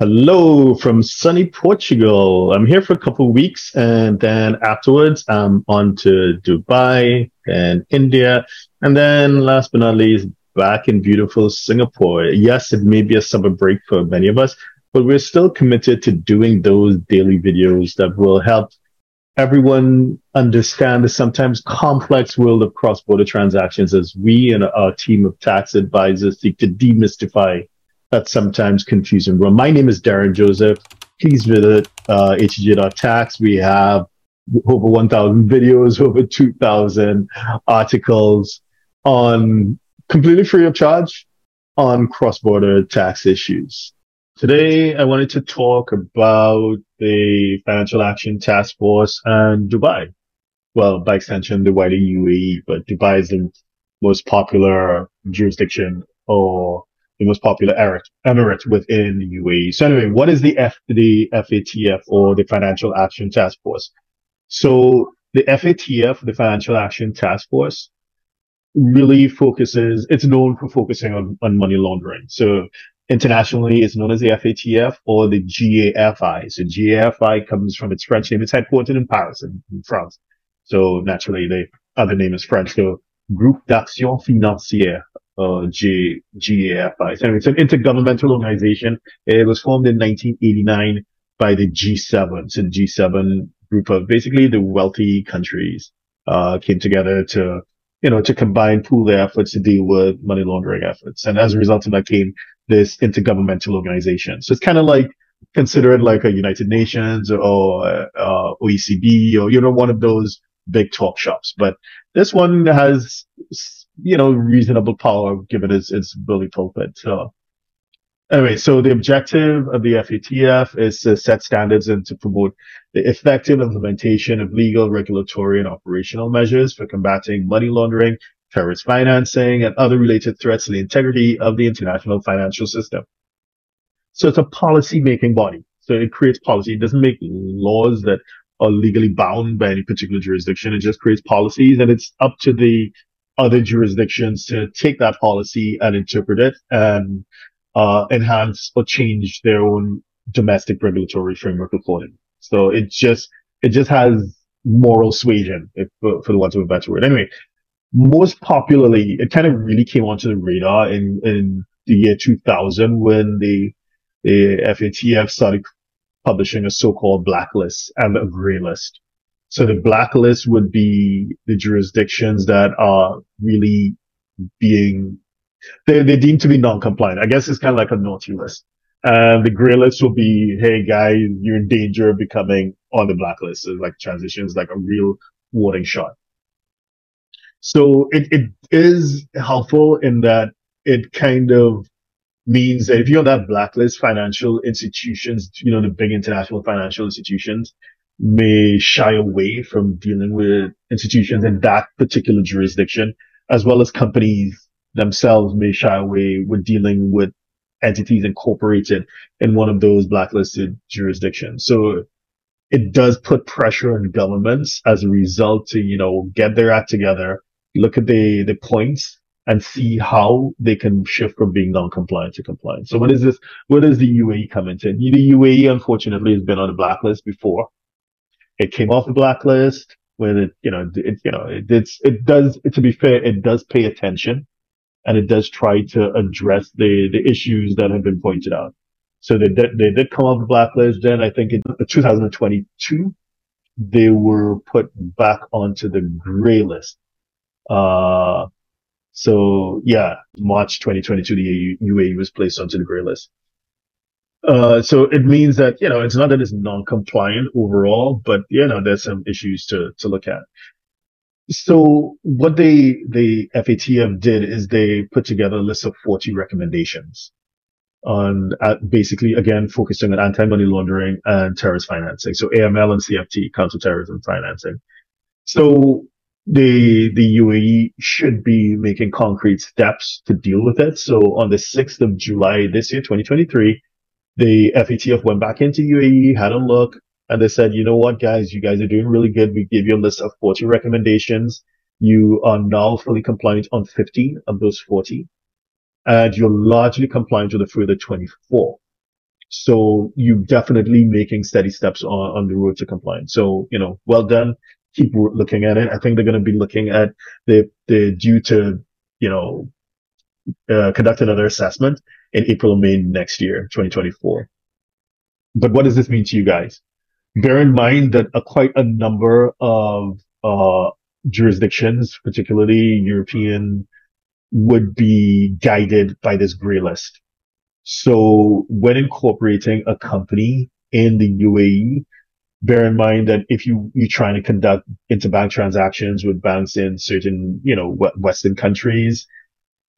Hello from sunny Portugal. I'm here for a couple of weeks and then afterwards I'm on to Dubai and India. And then last but not least, back in beautiful Singapore. Yes, it may be a summer break for many of us, but we're still committed to doing those daily videos that will help everyone understand the sometimes complex world of cross-border transactions as we and our team of tax advisors seek to demystify that's sometimes confusing. Well, my name is Derren Joseph. Please visit uh, htj.tax. We have over 1,000 videos, over 2,000 articles on completely free of charge on cross-border tax issues. Today, I wanted to talk about the Financial Action Task Force and Dubai. Well, by extension, the wider UAE, but Dubai is the most popular jurisdiction or the most popular emirate within the UAE. So anyway, what is the F, the FATF or the Financial Action Task Force? So the FATF, the Financial Action Task Force, really focuses, it's known for focusing on, on money laundering. So internationally, it's known as the FATF or the GAFI. So GAFI comes from its French name. It's headquartered in Paris in, in France. So naturally, the other name is French. So Groupe d'Action Financière uh, G, GAFI. So it's an intergovernmental organization. It was formed in 1989 by the G7. So the G7 group of basically the wealthy countries, uh, came together to, you know, to combine, pool their efforts to deal with money laundering efforts. And as a result of that came this intergovernmental organization. So it's kind of like, consider it like a United Nations or, uh, OECD or, you know, one of those big talk shops. But this one has you know, reasonable power given its, its bully pulpit. So anyway, so the objective of the FATF is to set standards and to promote the effective implementation of legal, regulatory, and operational measures for combating money laundering, terrorist financing, and other related threats to the integrity of the international financial system. So it's a policy making body. So it creates policy. It doesn't make laws that are legally bound by any particular jurisdiction. It just creates policies and it's up to the other jurisdictions to take that policy and interpret it and uh, enhance or change their own domestic regulatory framework accordingly. So it just it just has moral suasion, if, for, for the want of a better word. Anyway, most popularly, it kind of really came onto the radar in in the year 2000 when the the FATF started publishing a so-called blacklist and a gray list. So the blacklist would be the jurisdictions that are really being, they're, they're deemed to be non-compliant. I guess it's kind of like a naughty list. And the gray list will be, hey guys, you're in danger of becoming on the blacklist. So like transitions, like a real warning shot. So it, it is helpful in that it kind of means that if you're on that blacklist, financial institutions, you know, the big international financial institutions, may shy away from dealing with institutions in that particular jurisdiction, as well as companies themselves may shy away with dealing with entities incorporated in one of those blacklisted jurisdictions. So it does put pressure on governments as a result to, you know, get their act together, look at the, the points and see how they can shift from being non-compliant to compliant. So what is this? Where does the UAE come into? The UAE, unfortunately, has been on the blacklist before. It came off the blacklist when it, you know, it, you know, it, it's, it does, to be fair, it does pay attention and it does try to address the, the issues that have been pointed out. So they did, they did come off the blacklist. Then I think in 2022, they were put back onto the gray list. Uh, so yeah, March 2022, the UAE was placed onto the gray list. Uh, so it means that, you know, it's not that it's non-compliant overall, but, you know, there's some issues to, to look at. So what they, the FATF did is they put together a list of 40 recommendations on uh, basically, again, focusing on anti-money laundering and terrorist financing. So AML and CFT, counterterrorism financing. So the, the UAE should be making concrete steps to deal with it. So on the 6th of July this year, 2023, the FATF went back into UAE, had a look, and they said, you know what, guys, you guys are doing really good. We gave you a list of 40 recommendations. You are now fully compliant on 15 of those 40, and you're largely compliant with a further 24. So you're definitely making steady steps on, on the road to compliance. So, you know, well done. Keep looking at it. I think they're going to be looking at the, the due to, you know, uh, conduct another assessment in April May next year, 2024. But what does this mean to you guys? Bear in mind that a, quite a number of uh, jurisdictions, particularly European, would be guided by this gray list. So when incorporating a company in the UAE, bear in mind that if you, you're trying to conduct interbank transactions with banks in certain, you know, Western countries,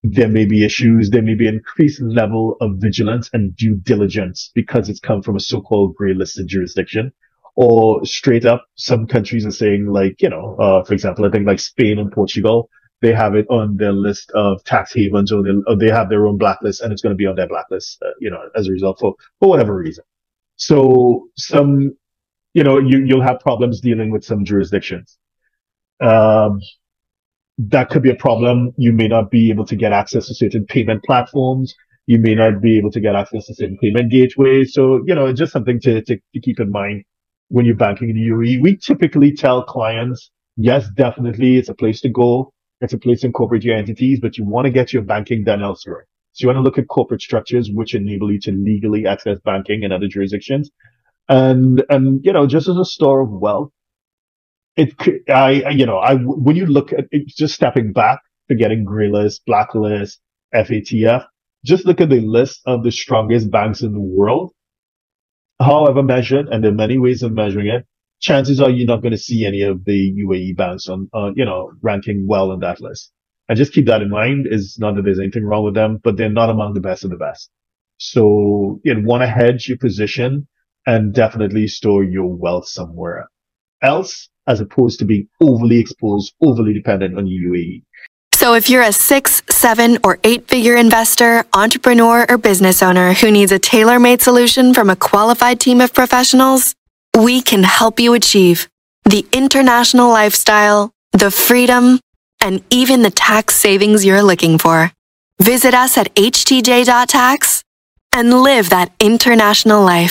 there may be issues. There may be increased level of vigilance and due diligence because it's come from a so-called gray listed jurisdiction. Or straight up, some countries are saying like, you know, uh, for example, I think like Spain and Portugal, they have it on their list of tax havens or they, or they have their own blacklist and it's going to be on their blacklist, uh, you know, as a result for, for whatever reason. So some, you know, you, you'll have problems dealing with some jurisdictions. Um, that could be a problem. You may not be able to get access to certain payment platforms. You may not be able to get access to certain payment gateways. So, you know, it's just something to, to, to keep in mind when you're banking in the UAE. We typically tell clients, yes, definitely, it's a place to go. It's a place to incorporate your entities, but you want to get your banking done elsewhere. So you want to look at corporate structures which enable you to legally access banking in other jurisdictions. And, and, you know, just as a store of wealth, it I, you know, I, when you look at it, just stepping back, forgetting gray list, blacklist, FATF, just look at the list of the strongest banks in the world, however measured, and there are many ways of measuring it. Chances are you're not going to see any of the UAE banks on, uh, you know, ranking well on that list. And just keep that in mind. Is not that there's anything wrong with them, but they're not among the best of the best. So you know, want to hedge your position and definitely store your wealth somewhere else as opposed to being overly exposed, overly dependent on UAE. So if you're a six, seven, or eight figure investor, entrepreneur, or business owner who needs a tailor made solution from a qualified team of professionals, we can help you achieve the international lifestyle, the freedom, and even the tax savings you're looking for. Visit us at htj.tax and live that international life.